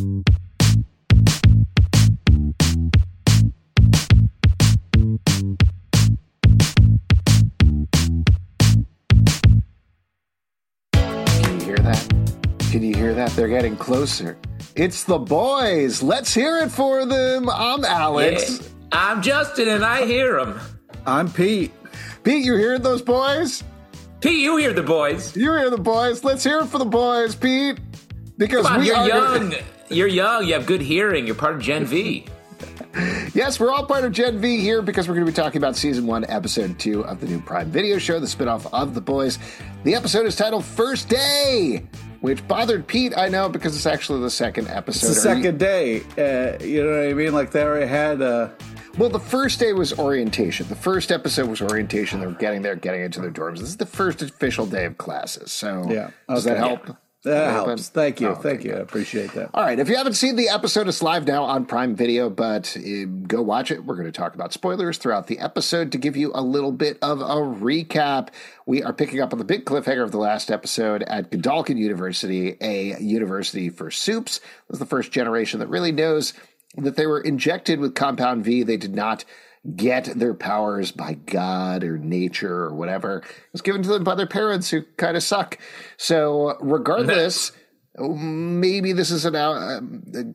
Can you hear that? Can you hear that? They're getting closer. It's the boys. Let's hear it for them. I'm Alex. Yeah, I'm Justin, and I hear them. I'm Pete. Pete, you hear those boys? Pete, you hear the boys. You hear the boys. Let's hear it for the boys, Pete. Because on, we you're are young. You're young. You have good hearing. You're part of Gen V. Yes, we're all part of Gen V here because we're going to be talking about season one, episode two of the new Prime Video show, the spinoff of The Boys. The episode is titled First Day, which bothered Pete, I know, because it's actually the second episode. It's the Are you- second day. Uh, you know what I mean? Like they already had. Uh, Well, the first day was orientation. The first episode was orientation. They were getting there, getting into their dorms. This is the first official day of classes. So, Yeah. does that Okay. help? That Help helps. it? Thank you. Oh, Thank you. I appreciate that. All right. If you haven't seen the episode, it's live now on Prime Video, but uh, go watch it. We're going to talk about spoilers throughout the episode to give you a little bit of a recap. We are picking up on the big cliffhanger of the last episode at Godolkin University, a university for soups. This is the first generation that really knows that they were injected with Compound V. They did not get their powers by God or nature or whatever. It's given to them by their parents who kind of suck. So, regardless, maybe this is an, uh,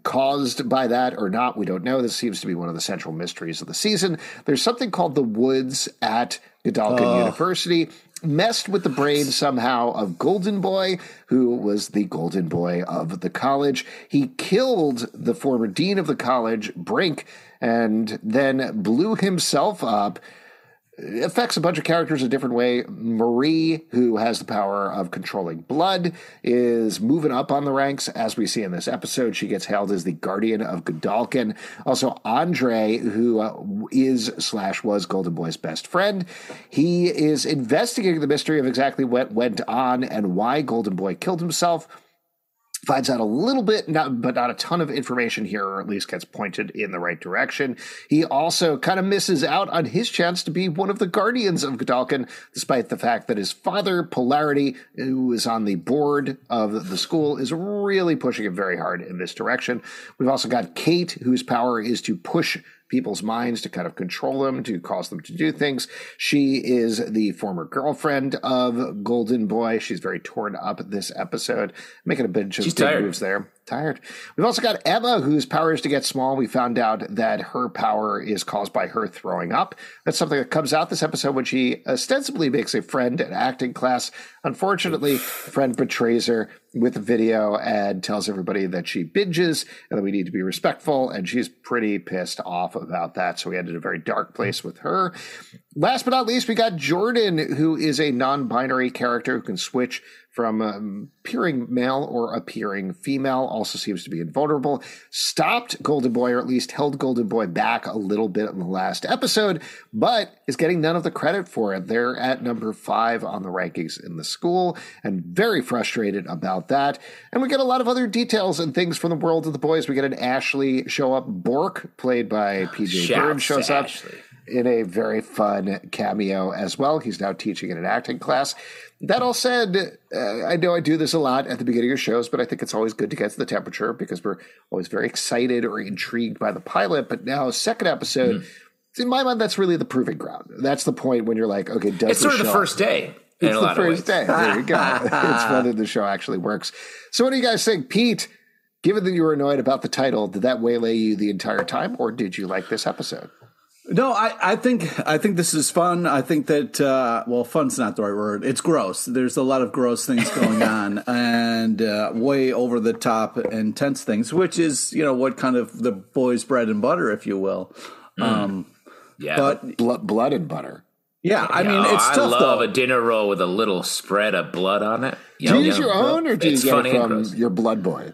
caused by that or not. We don't know. This seems to be one of the central mysteries of the season. There's something called the Woods at Godolkin University. Messed with the brain somehow of Golden Boy, who was the Golden Boy of the college. He killed the former dean of the college, Brink, and then blew himself up affects a bunch of characters a different way. Marie, who has the power of controlling blood, is moving up on the ranks, as we see in this episode. She gets hailed as the guardian of Godolkin. Also, Andre, who uh, slash was Golden Boy's best friend, he is investigating the mystery of exactly what went on and why Golden Boy killed himself finds out a little bit, not, but not a ton of information here, or at least gets pointed in the right direction. He also kind of misses out on his chance to be one of the guardians of Godolkin, despite the fact that his father, Polarity, who is on the board of the school, is really pushing him very hard in this direction. We've also got Kate, whose power is to push people's minds to kind of control them, to cause them to do things. She is the former girlfriend of Golden Boy. She's very torn up this episode, making a bunch of She's big tired. moves there. Tired. We've also got Emma, whose power is to get small. We found out that her power is caused by her throwing up. That's something that comes out this episode when she ostensibly makes a friend at acting class. Unfortunately, friend betrays her with a video and tells everybody that she binges and that we need to be respectful. And she's pretty pissed off about that. So we ended a very dark place with her. Last but not least, we got Jordan, who is a non binary character who can switch from um, appearing male or appearing female, also seems to be invulnerable. Stopped Golden Boy, or at least held Golden Boy back a little bit in the last episode, but is getting none of the credit for it. They're at number five on the rankings in the school, and very frustrated about that. And we get a lot of other details and things from the world of the boys. We get an Ashley show up. Bork, played by PJ Byrne, shows up Ashley. In a very fun cameo as well. He's now teaching in an acting class. That all said, uh, I know I do this a lot at the beginning of shows, but I think it's always good to get to the temperature because we're always very excited or intrigued by the pilot. But now, second episode, Hmm. in my mind, that's really the proving ground. That's the point when you're like, okay, does It's sort of the first day. It's the first day. There you go. it's whether the show actually works. So, what do you guys think, Pete? Given that you were annoyed about the title, did that waylay you the entire time, or did you like this episode? No, I, I think I think this is fun. I think that uh, well, fun's not the right word. It's gross. There's a lot of gross things going on, and uh, way over the top, intense things, which is you know what kind of the boys' bread and butter, if you will. Um, Yeah. but Blood, blood and butter. Yeah, I mean Oh, it's I tough love though. a dinner roll with a little spread of blood on it. Do you use your own, or do you It's get it from your blood boy?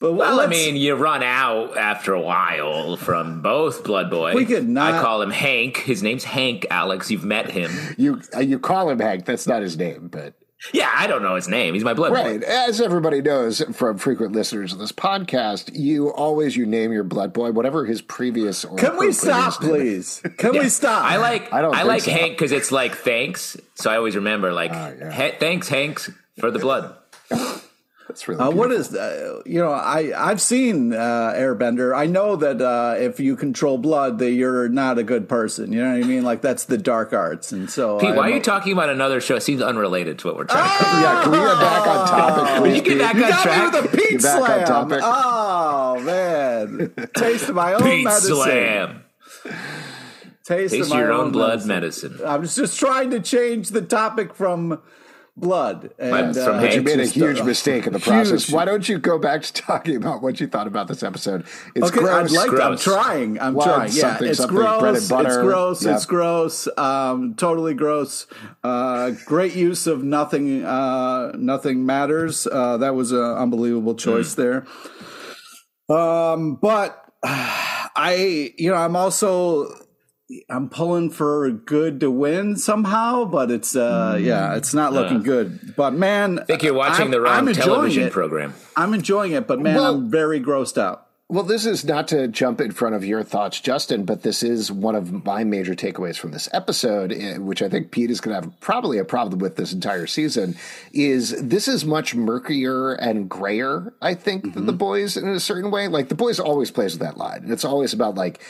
But Well, I let's- mean, you run out after a while from both Blood Boy. We could not- I call him Hank. His name's Hank. Alex, you've met him. You uh, you call him Hank. That's not his name, but Yeah, I don't know his name. He's my blood right. boy. As everybody knows from frequent listeners of this podcast, you always you name your blood boy whatever his previous. Or can we stop, please? Can we stop? I like I I, don't I like so. Hank because it's like thanks. So I always remember like yeah. "Hey, thanks Hanks for the blood. That's really Uh, what beautiful. is uh, you know I I've seen uh, Airbender. I know that uh, if you control blood, that you're not a good person. You know what I mean? Like that's the dark arts, and so Pete, I why are you talking about another show? It seems unrelated to what we're trying to Yeah, can we get back on topic, please? you get Pete? back You on got track? me with a Pete Get back on Slam. topic. Oh man, taste of my own Pete medicine. Slam. Taste, of Taste my your own blood medicine. medicine. I was just trying to change the topic from blood. And, But from uh, Hank. You made a huge uh, mistake in the huge. process. Why don't you go back to talking about what you thought about this episode? It's Okay, gross. I'd like. To, I'm trying. I'm Well, trying. Yeah, something, it's something, bread and gross. It's butter. gross. Yeah. It's gross. Um, totally gross. Uh, great use of nothing. Uh, nothing matters. Uh, that was an unbelievable choice there. Um, but I, you know, I'm also. I'm pulling for good to win somehow, but it's uh yeah, it's not looking good. But man, I think you're watching I'm, the wrong I'm television it. program. I'm enjoying it, but man, Well- I'm very grossed out. Well, this is not to jump in front of your thoughts, Justin, but this is one of my major takeaways from this episode, eh, which I think Pete is going to have probably a problem with this entire season. Is this is much murkier and grayer? I think than the boys in a certain way. Like the boys always plays with that line, and it's always about like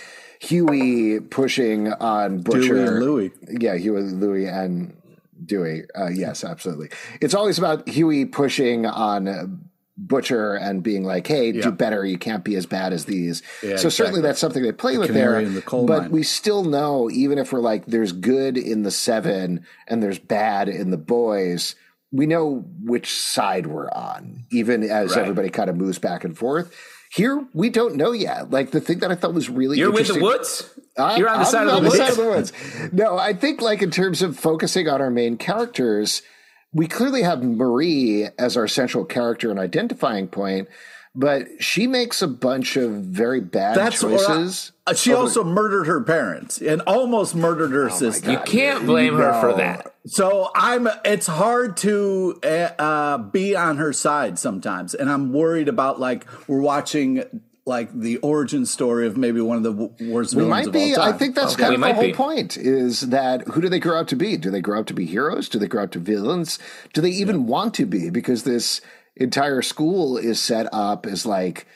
Hughie pushing on Butcher and Louie. Yeah, Huey, Louie, and Dewey. Uh, yes, absolutely. It's always about Hughie pushing on. Butcher and being like, "Hey, do better. You can't be as bad as these." Yeah, so certainly that's something they play with there. the but mine. we still know, even if we're like, "There's good in the seven and there's bad in the boys," we know which side we're on, even as Right. everybody kind of moves back and forth. Here, we don't know yet. Like the thing that I thought was really You're with the interesting- woods. I'm- You're on the I'm side of on the side of the woods. No, I think like in terms of focusing on our main characters, we clearly have Marie as our central character and identifying point, but she makes a bunch of very bad That's what I- choices. Uh, she also murdered her parents and almost murdered her sister. You can't blame her for that. So I'm. It's hard to uh, uh, be on her side sometimes, and I'm worried about like we're watching like the origin story of maybe one of the worst We villains might of all time. I think that's Okay. kind We of the whole be. point is that who do they grow up to be? Do they grow up to be heroes? Do they grow up to villains? Do they even want to be? Because this entire school is set up as like,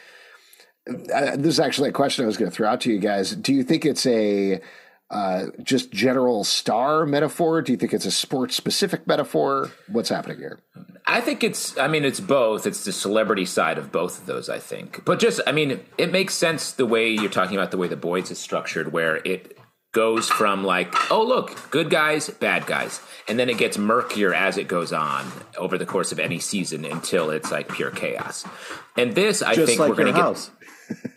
uh, this is actually a question I was going to throw out to you guys. Do you think it's a uh, just general star metaphor? Do you think it's a sports specific metaphor? What's happening here? I think it's. I mean, it's both. It's the celebrity side of both of those. I think, but just. I mean, it makes sense the way you're talking about the way the boys is structured, where it goes from like, oh look, good guys, bad guys, and then it gets murkier as it goes on over the course of any season until it's like pure chaos. And this, I just think, like we're going to get.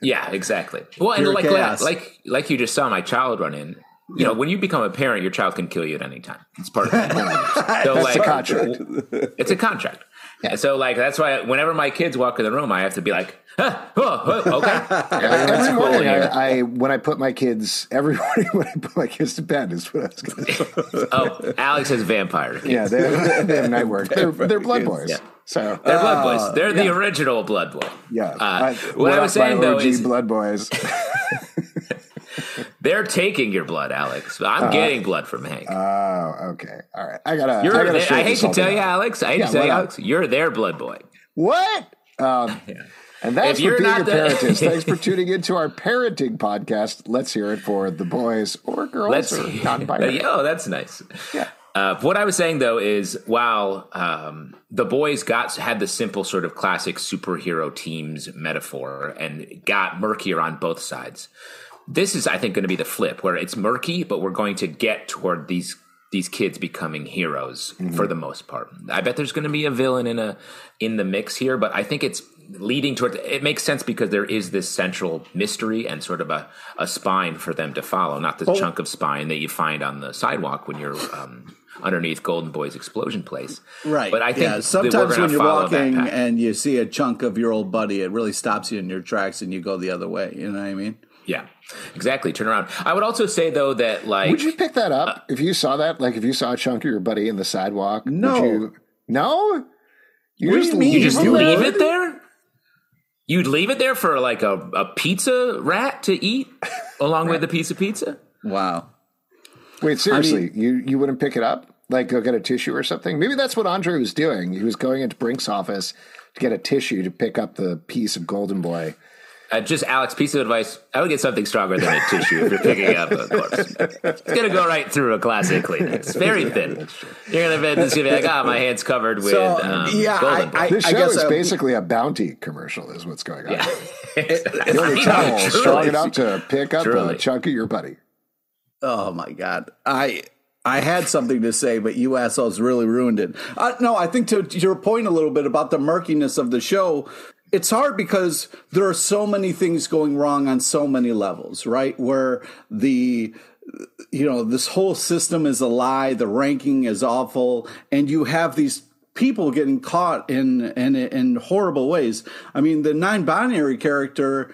Yeah, exactly. Well, and like, chaos. like like you just saw my child run in. You know, when you become a parent, your child can kill you at any time. It's part of the so, That's like, a contract. It's a contract. And so, like, that's why whenever my kids walk in the room, I have to be like, huh, okay. Every cool morning. I, I when I put my kids every morning when I put my kids to bed is what I was going to say. Oh, Alex has vampire kids. Yeah, they, they have night work. They're, they're blood boys. Yeah. So They're blood boys. They're the original blood boy. yeah, Uh, I- what I was saying though OG is blood boys. They're taking your blood, Alex. I'm getting blood from Hank. Oh, okay, all right. I gotta. You're, I, gotta they- I hate to tell thing you, out. Alex. I hate Yeah, to tell you. Alex. You're their blood boy. What? Um, And that's If what being not a parent is. Thanks for tuning into our parenting podcast. Let's hear it for the boys or girls Let's. or non-binary. oh, that's nice. Yeah. Uh, what I was saying though is, while um, the boys got had the simple sort of classic superhero teams metaphor and got murkier on both sides, this is, I think, going to be the flip where it's murky, but we're going to get toward these these kids becoming heroes Mm-hmm. for the most part. I bet there's going to be a villain in a in the mix here, but I think it's leading toward it makes sense because there is this central mystery and sort of a, a spine for them to follow, not the Oh. chunk of spine that you find on the sidewalk when you're um, underneath Golden Boy's explosion place. Right. But I think yeah. sometimes when you're walking and you see a chunk of your old buddy, it really stops you in your tracks and you go the other way. You know what I mean? Yeah, exactly. Turn around. I would also say though that like Would you pick that up uh, if you saw that? Like if you saw a chunk of your buddy in the sidewalk? would No. you, no. You What do you mean? you just him leave it there. You'd leave it there for like a, a pizza rat to eat along with a piece of pizza. Wow. Wait, seriously, you you wouldn't pick it up? Like go get a tissue or something? Maybe that's what Andre was doing. He was going into Brink's office to get a tissue to pick up the piece of Golden Boy. Uh, just Alex, piece of advice: I would get something stronger than a tissue if you're picking up a corpse. It's gonna go right through a classic Kleenex, It's very thin. You're gonna be, just gonna be like, ah, my hand's covered with So, um, yeah, golden. I- This I show guess is I- basically a bounty commercial, is what's going on. yeah. The only I towel know, strong truly. enough to pick up Truly. a chunk of your buddy. Oh my god. I I had something to say, but you assholes really ruined it. Uh, no, I think to, to your point a little bit about the murkiness of the show, it's hard because there are so many things going wrong on so many levels, right? Where the you know this whole system is a lie, the ranking is awful, and you have these people getting caught in in in horrible ways. I mean, the non-binary character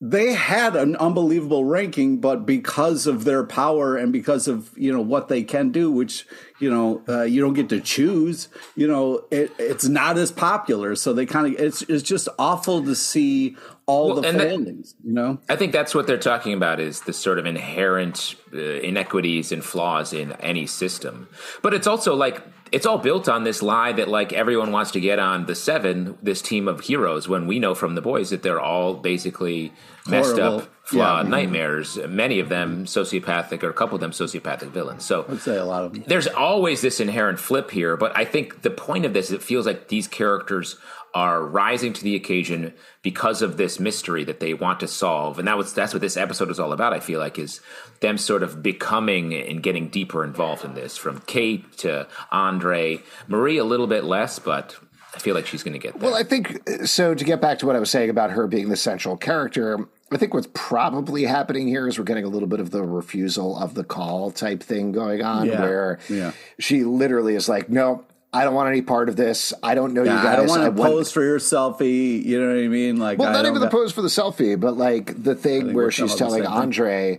they had an unbelievable ranking, but because of their power and because of you know what they can do, which you know uh, you don't get to choose, you know it, it's not as popular. So they kind of it's it's just awful to see all Well, the failings. you know, I think that's what they're talking about is the sort of inherent uh, inequities and flaws in any system. But it's also like it's all built on this lie that like everyone wants to get on the seven, this team of heroes, when we know from the boys that they're all basically messed Horrible. up, flawed Yeah. nightmares. Many of them sociopathic, or a couple of them sociopathic villains. So I'd say a lot of them. there's always this inherent flip here, but I think the point of this is it feels like these characters are rising to the occasion because of this mystery that they want to solve, and that was that's what this episode is all about. I feel like is them sort of becoming and getting deeper involved in this, from Kate to Andre, Marie a little bit less, but I feel like she's going to get there. Well, I think so. To get back to what I was saying about her being the central character, I think what's probably happening here is we're getting a little bit of the refusal of the call type thing going on, Yeah. where Yeah. she literally is like, "No, I don't want any part of this. I don't know you guys. I don't want to want- pose for your selfie. You know what I mean? Like, Well, I not even the pose for the selfie, but like the thing where she's talking about the telling. Andre,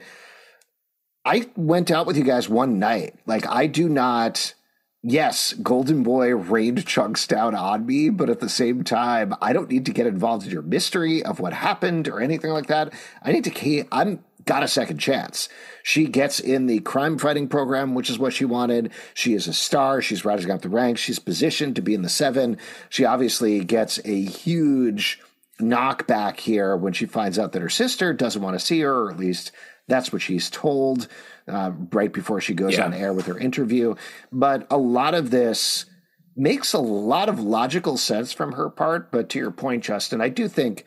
I went out with you guys one night. Like, I do not. Yes, Golden Boy rained chunks down on me, but at the same time, I don't need to get involved in your mystery of what happened or anything like that. I need to keep. I'm got a second chance. She gets in the crime fighting program, which is what she wanted. She is a star. She's rising up the ranks. She's positioned to be in the seven. She obviously gets a huge knockback here when she finds out that her sister doesn't want to see her, or at least that's what she's told uh, right before she goes Yeah. on air with her interview. But a lot of this makes a lot of logical sense from her part. But to your point, Justin, I do think.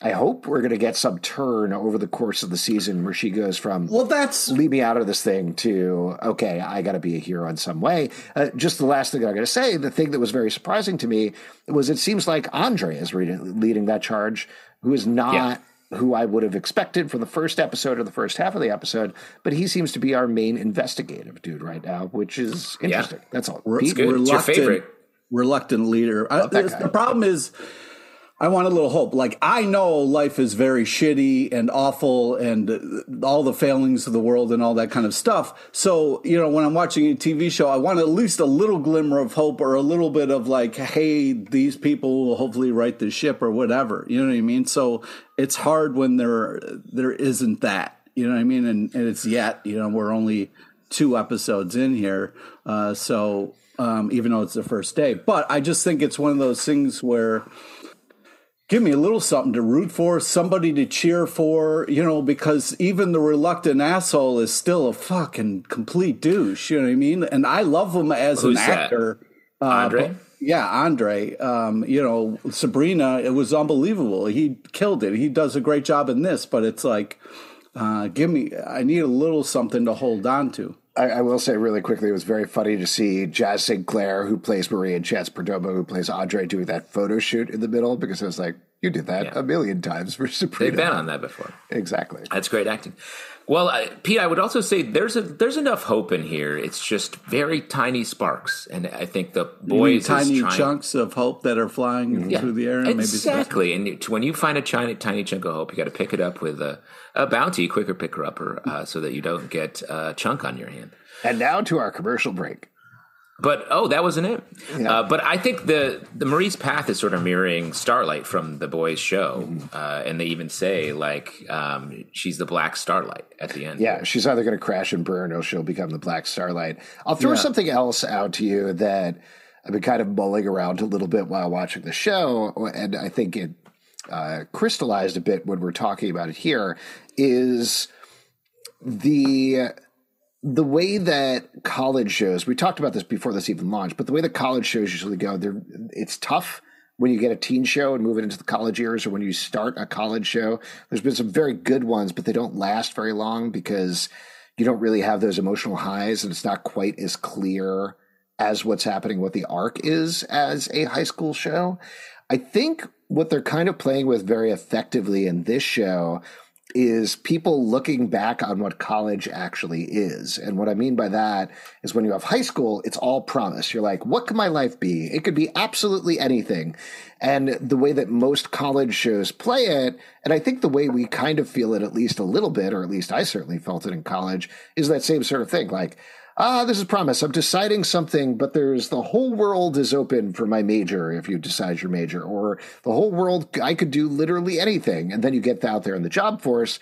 I hope we're going to get some turn over the course of the season where she goes from Well, that's leave me out of this thing to okay i got to be a hero in some way uh, just the last thing i'm going to say the thing that was very surprising to me was it seems like andre is reading, leading that charge who is not Yeah. who i would have expected from the first episode or the first half of the episode but he seems to be our main investigative dude right now which is interesting that's all Re- Pete? good. It's your favorite. reluctant leader. I, that the, guy. the problem is, I want a little hope. Like I know life is very shitty and awful, and all the failings of the world and all that kind of stuff. So you know, when I'm watching a TV show, I want at least a little glimmer of hope or a little bit of like, hey, these people will hopefully right the ship or whatever. You know what I mean? So it's hard when there there isn't that. You know what I mean? And, and it's yet. You know, we're only two episodes in here, uh, so um, even though it's the first day, but I just think it's one of those things where give me a little something to root for, somebody to cheer for, you know, because even the reluctant asshole is still a fucking complete douche. You know what I mean? And I love him as Who's an that? actor. Uh, Andre? but- yeah, Andre. Um, you know, Sabrina, it was unbelievable. He killed it. He does a great job in this, but it's like, uh, give me, I need a little something to hold on to. I, I, will say really quickly, it was very funny to see Jazz Sinclair, who plays Marie, and Chance Perdomo, who plays Andre, doing that photo shoot in the middle because I was like, you did that yeah. a million times for Sabrina. They've been on that before. Exactly. That's great acting. Well, uh, Pete, I would also say there's a there's enough hope in here. It's just very tiny sparks, and I think the boys tiny trying, chunks of hope that are flying yeah, through the air. Exactly, and when you find a tiny tiny chunk of hope, you got to pick it up with a, a bounty, quicker picker upper, uh, so that you don't get a chunk on your hand. And now to our commercial break. But oh, that wasn't it. Yeah. Uh, but I think the the Marie's path is sort of mirroring Starlight from the boys' show, mm-hmm. uh, and they even say like um, she's the Black Starlight at the end. Yeah, she's either going to crash and burn, or she'll become the Black Starlight. I'll throw yeah. something else out to you that I've been kind of mulling around a little bit while watching the show, and I think it uh, crystallized a bit when we're talking about it here. Is the the way that college shows, we talked about this before this even launched, but the way that college shows usually go, they're, it's tough when you get a teen show and move it into the college years or when you start a college show. There's been some very good ones, but they don't last very long because you don't really have those emotional highs and it's not quite as clear as what's happening, what the arc is as a high school show. I think what they're kind of playing with very effectively in this show is people looking back on what college actually is. And what I mean by that is when you have high school, it's all promise. You're like, what could my life be? It could be absolutely anything. And the way that most college shows play it, and I think the way we kind of feel it at least a little bit, or at least I certainly felt it in college, is that same sort of thing. Like, ah, this is promise. I'm deciding something, but there's the whole world is open for my major if you decide your major, or the whole world, I could do literally anything. And then you get out there in the job force,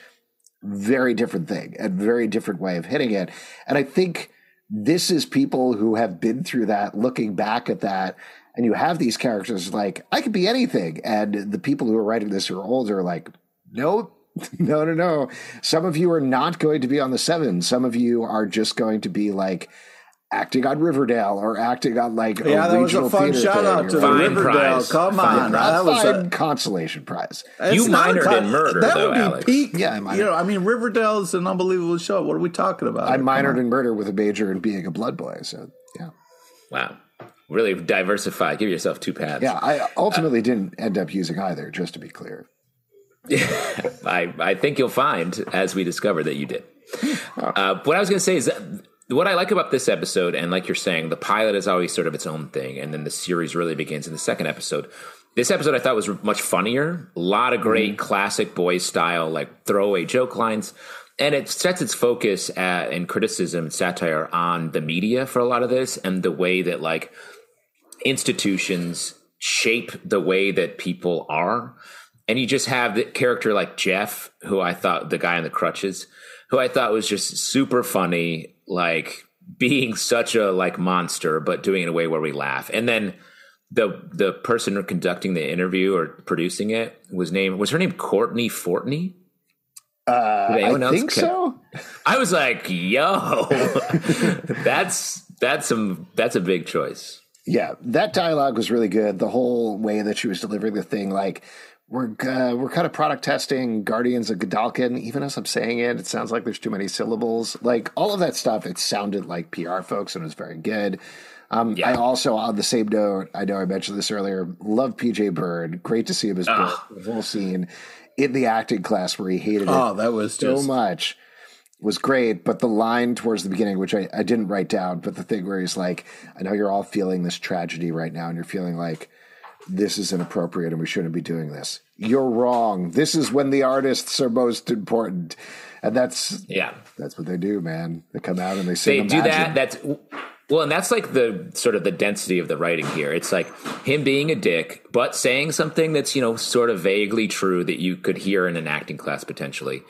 very different thing, a very different way of hitting it. And I think this is people who have been through that, looking back at that. And you have these characters like, I could be anything. And the people who are writing this who are older, like, nope, no, no, no. Some of you are not going to be on the seven. Some of you are just going to be like acting on Riverdale or acting on like yeah, a that was a fun shout out to Riverdale. Prize. Come fine on, that was a consolation prize. You minored in murder, that though, would be Alex. peak. Yeah, I minored. You know, I mean, Riverdale is an unbelievable show. What are we talking about? I minored in murder with a major in being a blood boy. So yeah, wow. Really diversify. Give yourself two paths. Yeah, I ultimately uh, didn't end up using either. Just to be clear. I, I think you'll find as we discover that you did. Uh, what I was going to say is what I like about this episode, and like you're saying, the pilot is always sort of its own thing, and then the series really begins in the second episode. This episode I thought was much funnier. A lot of great mm classic boys style, like throwaway joke lines. And it sets its focus at, and criticism and satire on the media for a lot of this and the way that like institutions shape the way that people are and you just have the character like Jeff, who I thought the guy in the crutches, who I thought was just super funny, like being such a like monster, but doing it in a way where we laugh. And then the the person conducting the interview or producing it was named was her name Courtney Fortney. Uh, I think so. I was like, "Yo, that's that's some that's a big choice." Yeah, that dialogue was really good. The whole way that she was delivering the thing, like we're uh, we're kind of product testing Guardians of Godolkin. Even as I'm saying it, it sounds like there's too many syllables. Like all of that stuff, it sounded like PR folks, and it was very good. Um, yeah. I also, on the same note, I know I mentioned this earlier. Love PJ Byrne. Great to see him as the whole scene in the acting class where he hated oh, it. that was so just... much was great. But the line towards the beginning, which I, I didn't write down, but the thing where he's like, "I know you're all feeling this tragedy right now, and you're feeling like." This is inappropriate and we shouldn't be doing this. You're wrong. This is when the artists are most important. And that's yeah, that's what they do, man. They come out and they say They do that. That's well, and that's like the sort of the density of the writing here. It's like him being a dick, but saying something that's you know sort of vaguely true that you could hear in an acting class potentially.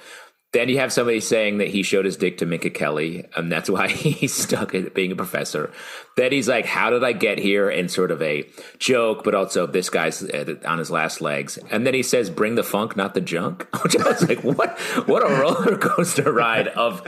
Then you have somebody saying that he showed his dick to Minka Kelly, and that's why he's stuck at being a professor. Then he's like, "How did I get here?" And sort of a joke, but also this guy's uh, on his last legs. And then he says, "Bring the funk, not the junk," which I was like, "What? What a roller coaster ride of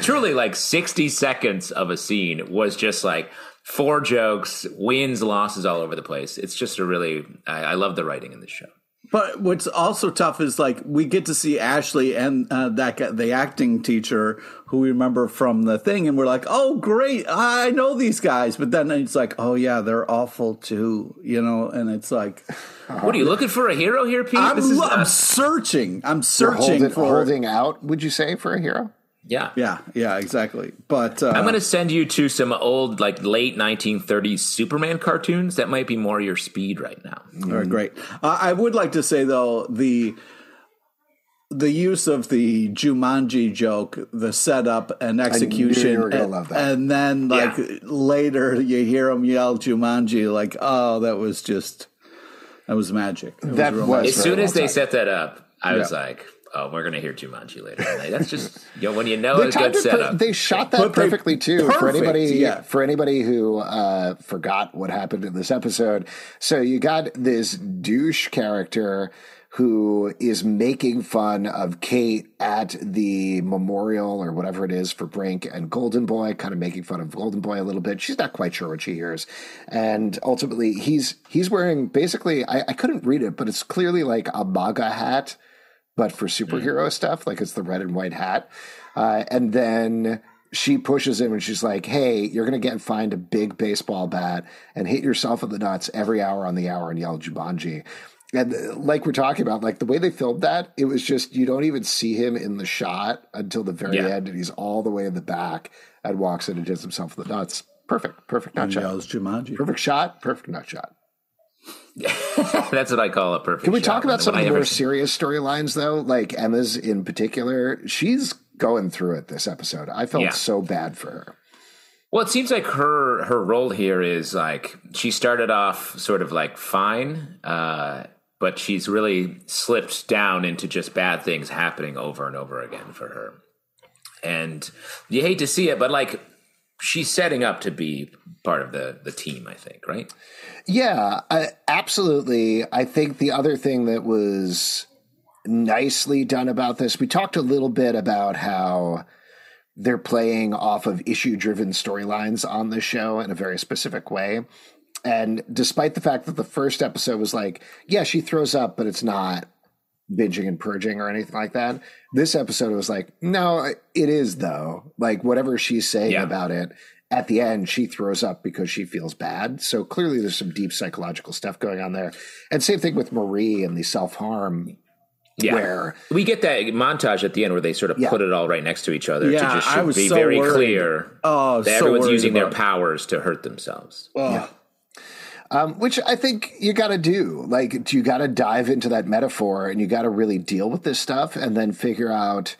truly like sixty seconds of a scene was just like." Four jokes, wins, losses all over the place. It's just a really, I, I love the writing in this show. But what's also tough is like we get to see Ashley and uh, that guy, the acting teacher who we remember from the thing, and we're like, "Oh, great! I know these guys." But then it's like, "Oh yeah, they're awful too," you know. And it's like, what are you looking for a hero here, Pete? I'm, This is, I'm uh, searching. I'm searching holding, for. holding out, would you say, for a hero? Yeah. Yeah, yeah, exactly. But uh, I'm going to send you to some old, like late 1930s Superman cartoons. That might be more your speed right now. All right, great. Uh, I would like to say though the the use of the Jumanji joke, the setup and execution, you were and, love that. and then like Yeah. later you hear him yell Jumanji, like oh, that was just that was magic. It That real was- As soon as they set that up, I was like, "Oh, we're gonna hear Jumanji later." tonight. That's just you know when you know They, it's good it per- setup. they shot that But perfectly too. for anybody, yeah. for anybody who uh, forgot what happened in this episode, so you got this douche character who is making fun of Kate at the memorial or whatever it is for Brink and Golden Boy, kind of making fun of Golden Boy a little bit. She's not quite sure what she hears, and ultimately he's he's wearing basically I, I couldn't read it, but it's clearly like a MAGA hat but for superhero stuff, like it's the red and white hat. Uh, and then she pushes him and she's like, Hey, you're going to get and find a big baseball bat and hit yourself in the nuts every hour on the hour and yell Jumanji. And uh, like we're talking about, like the way they filmed that, it was just, you don't even see him in the shot until the very Yeah. end. And he's all the way in the back and walks in and hits himself in the nuts. Perfect. Perfect nut And shot. yells Jumanji. Perfect shot. Perfect nut shot. That's what I call a perfect. Can we talk about some of the more see- serious storylines, though? Like Emma's in particular, she's going through it this episode. I felt Yeah. so bad for her. Well, it seems like her her role here is like she started off sort of like fine, uh, but she's really slipped down into just bad things happening over and over again for her. And you hate to see it, but like she's setting up to be part of the the team. I think, right? Yeah, I, absolutely. I think the other thing that was nicely done about this, we talked a little bit about how they're playing off of issue driven storylines on the show in a very specific way. And despite the fact that the first episode was like, yeah, she throws up, but it's not binging and purging or anything like that. This episode was like, no, it is though. Like whatever she's saying Yeah. about it, at the end she throws up because she feels bad. So clearly there's some deep psychological stuff going on there. And same thing with Marie and the self harm Yeah. where We get that montage at the end where they sort of Yeah. put it all right next to each other Yeah, to just I was be so very worried. clear Oh, that so everyone's worried using their powers to hurt themselves. Oh. Um, which I think you got to do. Like, you got to dive into that metaphor and you got to really deal with this stuff and then figure out,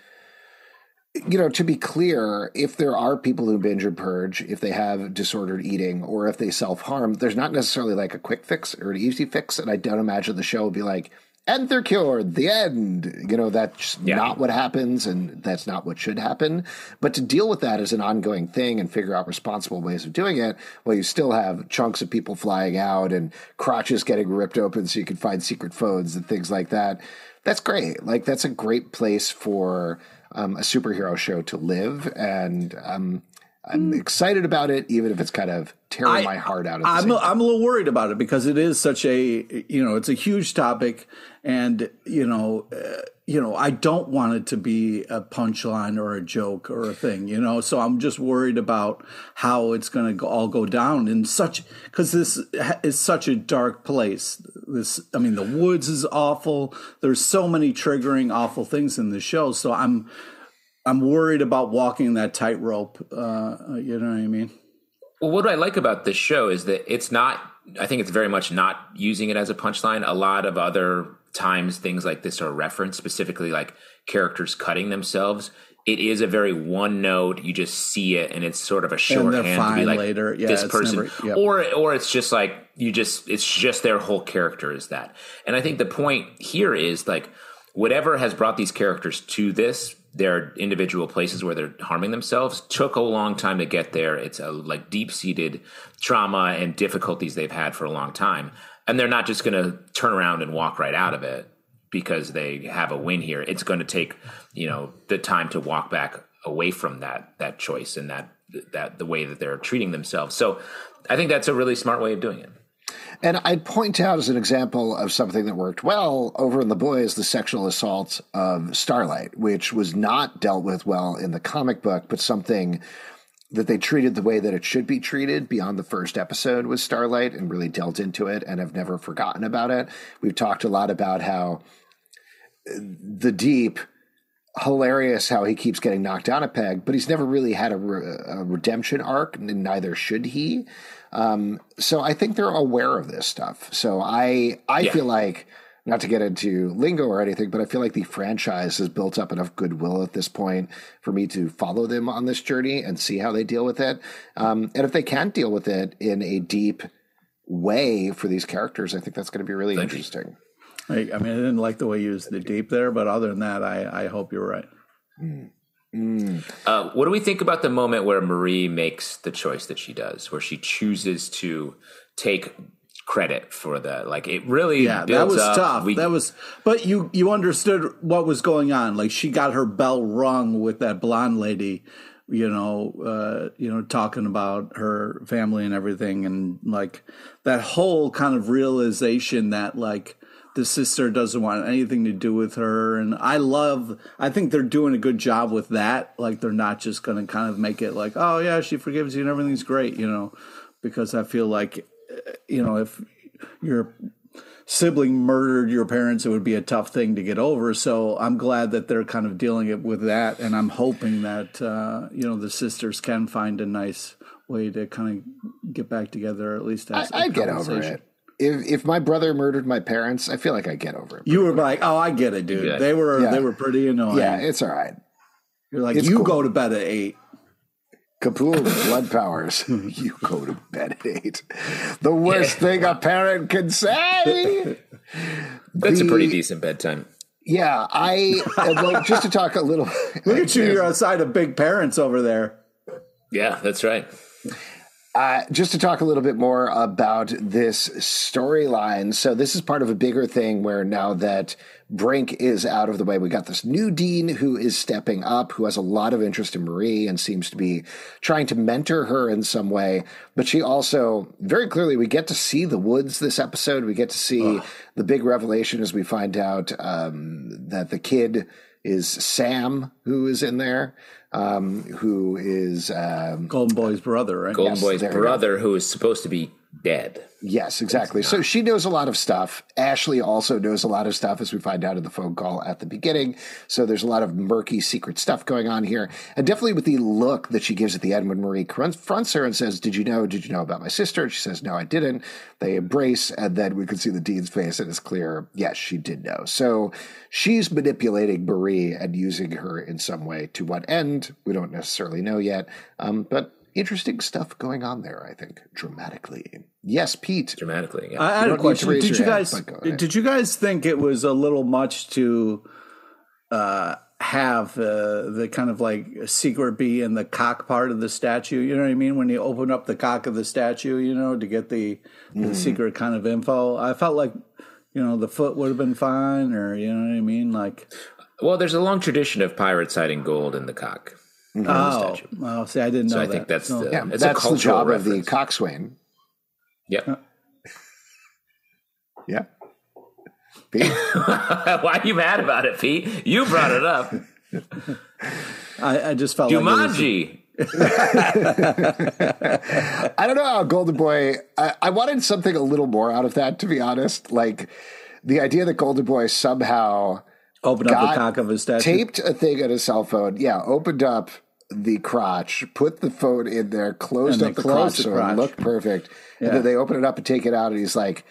you know, to be clear, if there are people who binge or purge, if they have disordered eating or if they self harm, there's not necessarily like a quick fix or an easy fix. And I don't imagine the show will be like, and they're cured, the end. You know, that's Yeah. not what happens and that's not what should happen. But to deal with that as an ongoing thing and figure out responsible ways of doing it, well, you still have chunks of people flying out and crotches getting ripped open so you can find secret phones and things like that. That's great. Like, that's a great place for um, a superhero show to live. And um, I'm excited about it, even if it's kind of tearing I- my heart out. I'm a. I'm a little worried about it because it is such a you know it's a huge topic and you know uh, you know I don't want it to be a punchline or a joke or a thing you know so I'm just worried about how it's going to all go down in such because this is such a dark place this I mean the woods is awful there's so many triggering awful things in the show so I'm I'm worried about walking that tightrope uh, you know what I mean Well, what I like about this show is that it's not. I think it's very much not using it as a punchline. A lot of other times, things like this are referenced, specifically like characters cutting themselves. It is a very one note. You just see it, and it's sort of a shorthand to be like later. Yeah, this person, never- yep. or or it's just like you just it's just their whole character is that. And I think the point here is like whatever has brought these characters to this their individual places where they're harming themselves took a long time to get there. It's a like deep-seated trauma and difficulties they've had for a long time. And they're not just going to turn around and walk right out of it because they have a win here. It's going to take you know the time to walk back away from that that choice and that that the way that they're treating themselves. So i think that's a really smart way of doing it And I'd point out as an example of something that worked well over in The Boys, the sexual assault of Starlight, which was not dealt with well in the comic book, but something that they treated the way that it should be treated beyond the first episode with Starlight and really dealt into it and have never forgotten about it. We've talked a lot about how the deep hilarious how he keeps getting knocked down a peg, but he's never really had a, re- a redemption arc, and neither should he. Um, so I think they're aware of this stuff. So I I yeah. feel like not to get into lingo or anything, but I feel like the franchise has built up enough goodwill at this point for me to follow them on this journey and see how they deal with it. Um, and if they can't deal with it in a deep way for these characters, I think that's going to be really Thank interesting. I, I, mean, I didn't like the way you used the deep there, but other than that, I, I hope you're right. Mm. Mm. Uh, what do we think about the moment where Marie makes the choice that she does, where she chooses to take credit for that? Like it really, yeah, that was up. tough. We, that was, but you you understood what was going on. Like she got her bell rung with that blonde lady, you know, uh, you know, talking about her family and everything, and like that whole kind of realization that like the sister doesn't want anything to do with her and i love i think they're doing a good job with that. Like they're not just going to kind of make it like oh yeah she forgives you and everything's great you know? Because i feel like you know if your sibling murdered your parents it would be a tough thing to get over. So i'm glad that they're kind of dealing it with that and i'm hoping that uh, you know the sisters can find a nice way to kind of get back together at least as I, I get over it if if my brother murdered my parents, I feel like I get over it. You were like, oh, I get it, dude. They were yeah. they were pretty annoying. Yeah, it's all right. You're like, it's you cool. go to bed at eight. Kapul blood powers. you go to bed at eight. The worst yeah. thing a parent can say. That's the, a pretty decent bedtime. Yeah, I like just to talk a little. Look at you! You're outside of big parents over there. Yeah, that's right. Uh, just to talk a little bit more about this storyline. So, this is part of a bigger thing where now that Brink is out of the way, we got this new dean who is stepping up, who has a lot of interest in Marie and seems to be trying to mentor her in some way. But she also, very clearly, we get to see the woods this episode. We get to see Ugh. the big revelation as we find out um, that the kid is Sam, who is in there um, who is um, Golden Boy's brother, right? Golden yes, Boy's brother, who is supposed to be dead. Yes, exactly. So she knows a lot of stuff. Ashley also knows a lot of stuff, as we find out in the phone call at the beginning. So there's a lot of murky secret stuff going on here. And definitely with the look that she gives at the end when Marie confronts her and says, Did you know? Did you know about my sister? And she says, No, I didn't. They embrace, and then we can see the dean's face, and it's clear, yes, she did know. So she's manipulating Marie and using her in some way. To what end? We don't necessarily know yet. Um, but interesting stuff going on there, I think, dramatically. Yes, Pete. Dramatically. Yeah. I had a question. Did you guys did you guys think it was a little much to uh, have uh, the kind of like secret be in the cock part of the statue? You know what I mean? When you open up the cock of the statue, you know, to get the, the mm. secret kind of info. I felt like you know the foot would have been fine, or you know what I mean, like. Well, there's a long tradition of pirates hiding gold in the cock. Mm-hmm. Oh, well, see, I didn't know. So I that. think that's no. the, yeah, that's the job reference. of the coxswain. Yep. yeah. Pete? Why are you mad about it, Pete? You brought it up. I, I, just felt Jumanji. Like I don't know how Golden Boy. I, I wanted something a little more out of that, to be honest. Like the idea that Golden Boy somehow opened up the cock of his statue, taped a thing on his cell phone. Yeah, opened up the crotch, put the phone in there, closed up the crotch the so crotch. it looked perfect. Yeah. And then they open it up and take it out, and he's like,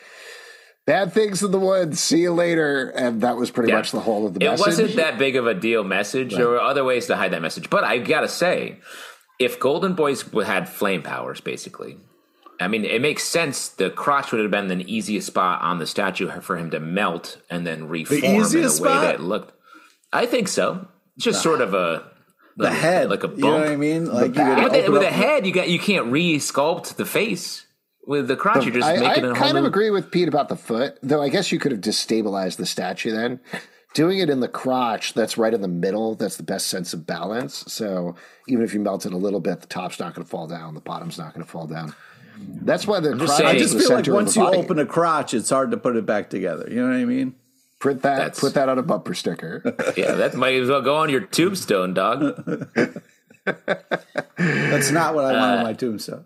Bad things in the woods. See you later. And that was pretty yeah. much the whole of the message. It wasn't that big of a deal message. Right. There were other ways to hide that message. But I got to say, if Golden Boys had flame powers, basically, I mean, it makes sense. The crotch would have been the easiest spot on the statue for him to melt and then reform the in a way spot? that looked. I think so. It's just sort of a the like, head, like a bump. You know what I mean? Like with, the, with a head, you got you can't re-sculpt the face with the crotch. You're just I, making I it. I kind of agree with Pete about the foot, though. I guess you could have destabilized the statue then. Doing it in the crotch, that's right in the middle. That's the best sense of balance. So even if you melt it a little bit, the top's not going to fall down, the bottom's not going to fall down. That's why the crotch saying- I just the feel like once you body. open a crotch, it's hard to put it back together. You know what I mean? Put that That's- put that on a bumper sticker. Yeah, that might as well go on your tombstone, dog. That's not what I want on my tombstone.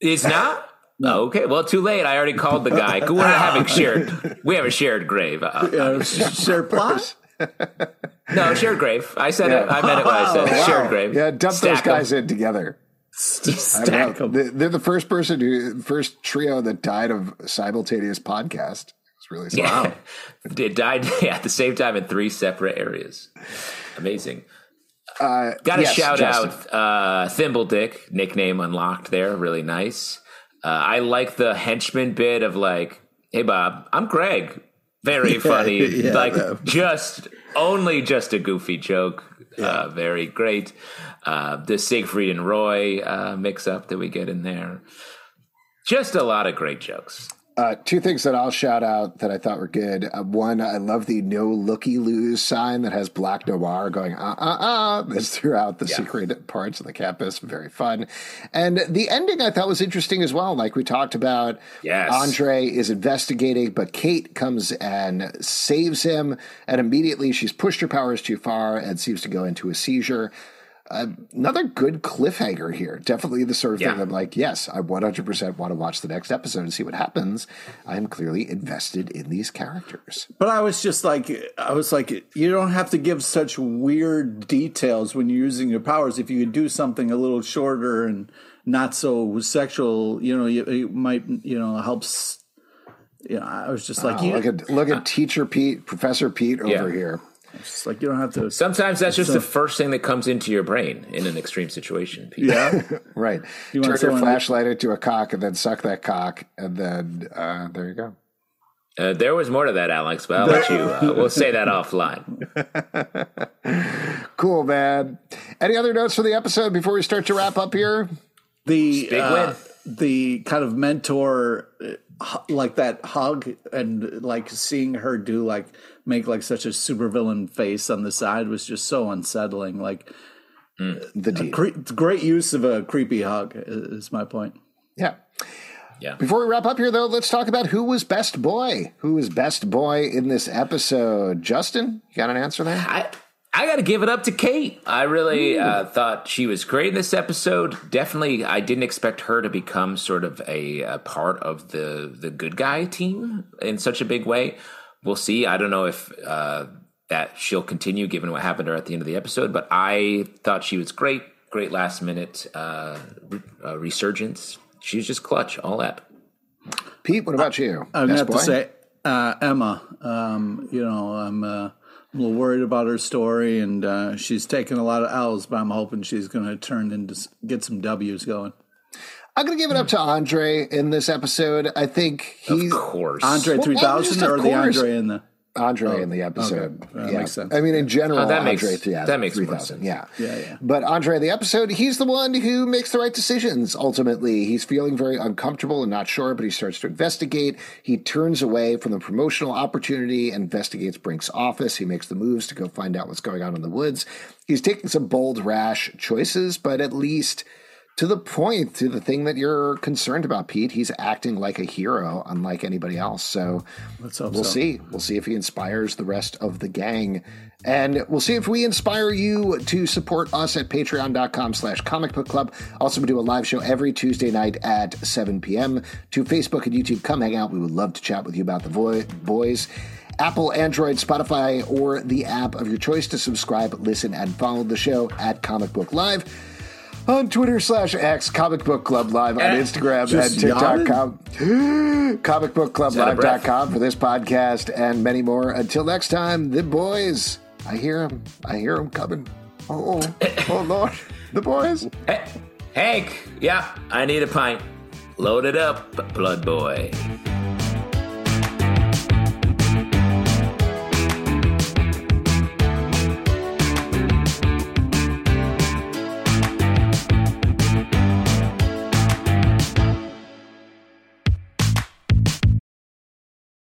It's not. No. okay. Well, too late. I already called the guy. We're having shared. We have a shared grave. Uh, Uh, share plot? no, shared grave. I said it. I meant it when I said Wow. shared grave. yeah, dump Stack those 'em. guys in together. Stack I don't know. 'em. They- They're the first person who first trio that died of simultaneous podcast. It's really sad. Yeah. it died at the same time in three separate areas. Amazing. Uh, Got to yes, shout Justin. out uh, Thimble Dick, nickname unlocked there. Really nice. Uh, I like the henchman bit of like, hey, Bob, I'm Greg. Very funny. yeah, like, that- just only just a goofy joke. Uh, very great. Uh, the Siegfried and Roy uh, mix up that we get in there. Just a lot of great jokes. Uh, two things that I'll shout out that I thought were good. Uh, one, I love the no looky lose sign that has black noir going uh uh. That's throughout the secret parts of the campus. Very fun. And the ending I thought was interesting as well. Like we talked about, Yes. Andre is investigating, but Kate comes and saves him. And immediately she's pushed her powers too far and seems to go into a seizure. Uh, another good cliffhanger here. Definitely the sort of thing I'm like, yes, I 100% want to watch the next episode and see what happens. I am clearly invested in these characters. But I was just like, I was like, you don't have to give such weird details when you're using your powers. If you could do something a little shorter and not so sexual, you know, you- it might, you know, helps. You know, I was just like, Oh, you, look at look at Teacher Pete, Professor Pete over Yeah. here. Just like you don't have to. Sometimes that's just the first thing that comes into your brain in an extreme situation. Pete. Yeah, Right. You Turn want your flashlight into a cock and then suck that cock, and then uh, there you go. Uh, there was more to that, Alex, but I'll let you. Uh, we'll say that offline. Cool, man. Any other notes for the episode before we start to wrap up here? the Big uh, the kind of mentor uh, like that hug and like seeing her do like make like such a supervillain face on the side was just so unsettling like The deed. cre- great use of a creepy hug is my point Yeah. Yeah. Before we wrap up here, though, let's talk about who was best boy. Who was best boy in this episode? Justin, you got an answer there? I I got to give it up to Kate. I really uh, thought she was great in this episode. Definitely, I didn't expect her to become sort of a, a part of the the good guy team in such a big way. We'll see. I don't know if uh, that she'll continue given what happened to her at the end of the episode, but I thought she was great. Great last minute uh, uh, resurgence. She was just clutch all up. Pete, what about you? i'm gonna Best have boy? to say uh, emma um, you know i'm uh, I'm a little worried about her story, and uh, she's taken a lot of L's, but I'm hoping she's going to turn into get some W's going. I'm going to give it up to Andre in this episode. I think he's Of course, Andre Well, three thousand just or the. Andre in the oh, Andre in the episode. okay. That yeah. makes sense. I mean, in general, Oh, that makes- Andre three, that makes more 3000. sense. Yeah. Yeah, yeah. But Andre in the episode, he's the one who makes the right decisions ultimately. He's feeling very uncomfortable and not sure, but he starts to investigate. He turns away from the promotional opportunity, investigates Brink's office. He makes the moves to go find out what's going on in the woods. He's taking some bold, rash choices, but at least to the point, to the thing that you're concerned about, Pete, he's acting like a hero, unlike anybody else. So Let's hope we'll so. see. We'll see if he inspires the rest of the gang. And we'll see if we inspire you to support us at patreon.com slash comic book club. Also, we do a live show every Tuesday night at 7 p.m. To Facebook and YouTube, come hang out. We would love to chat with you about the vo- boys. Apple, Android, Spotify, or the app of your choice to subscribe, listen, and follow the show at Comic Book Live. On Twitter slash X, Comic Book Club Live on Eh, Instagram just and TikTok. Com- comicbookclublive.com for this podcast and many more. Until next time, the boys. I hear them. I hear them coming. Oh, oh, oh Lord. The boys. Hey, Hank, yeah, I need a pint. Load it up, blood boy.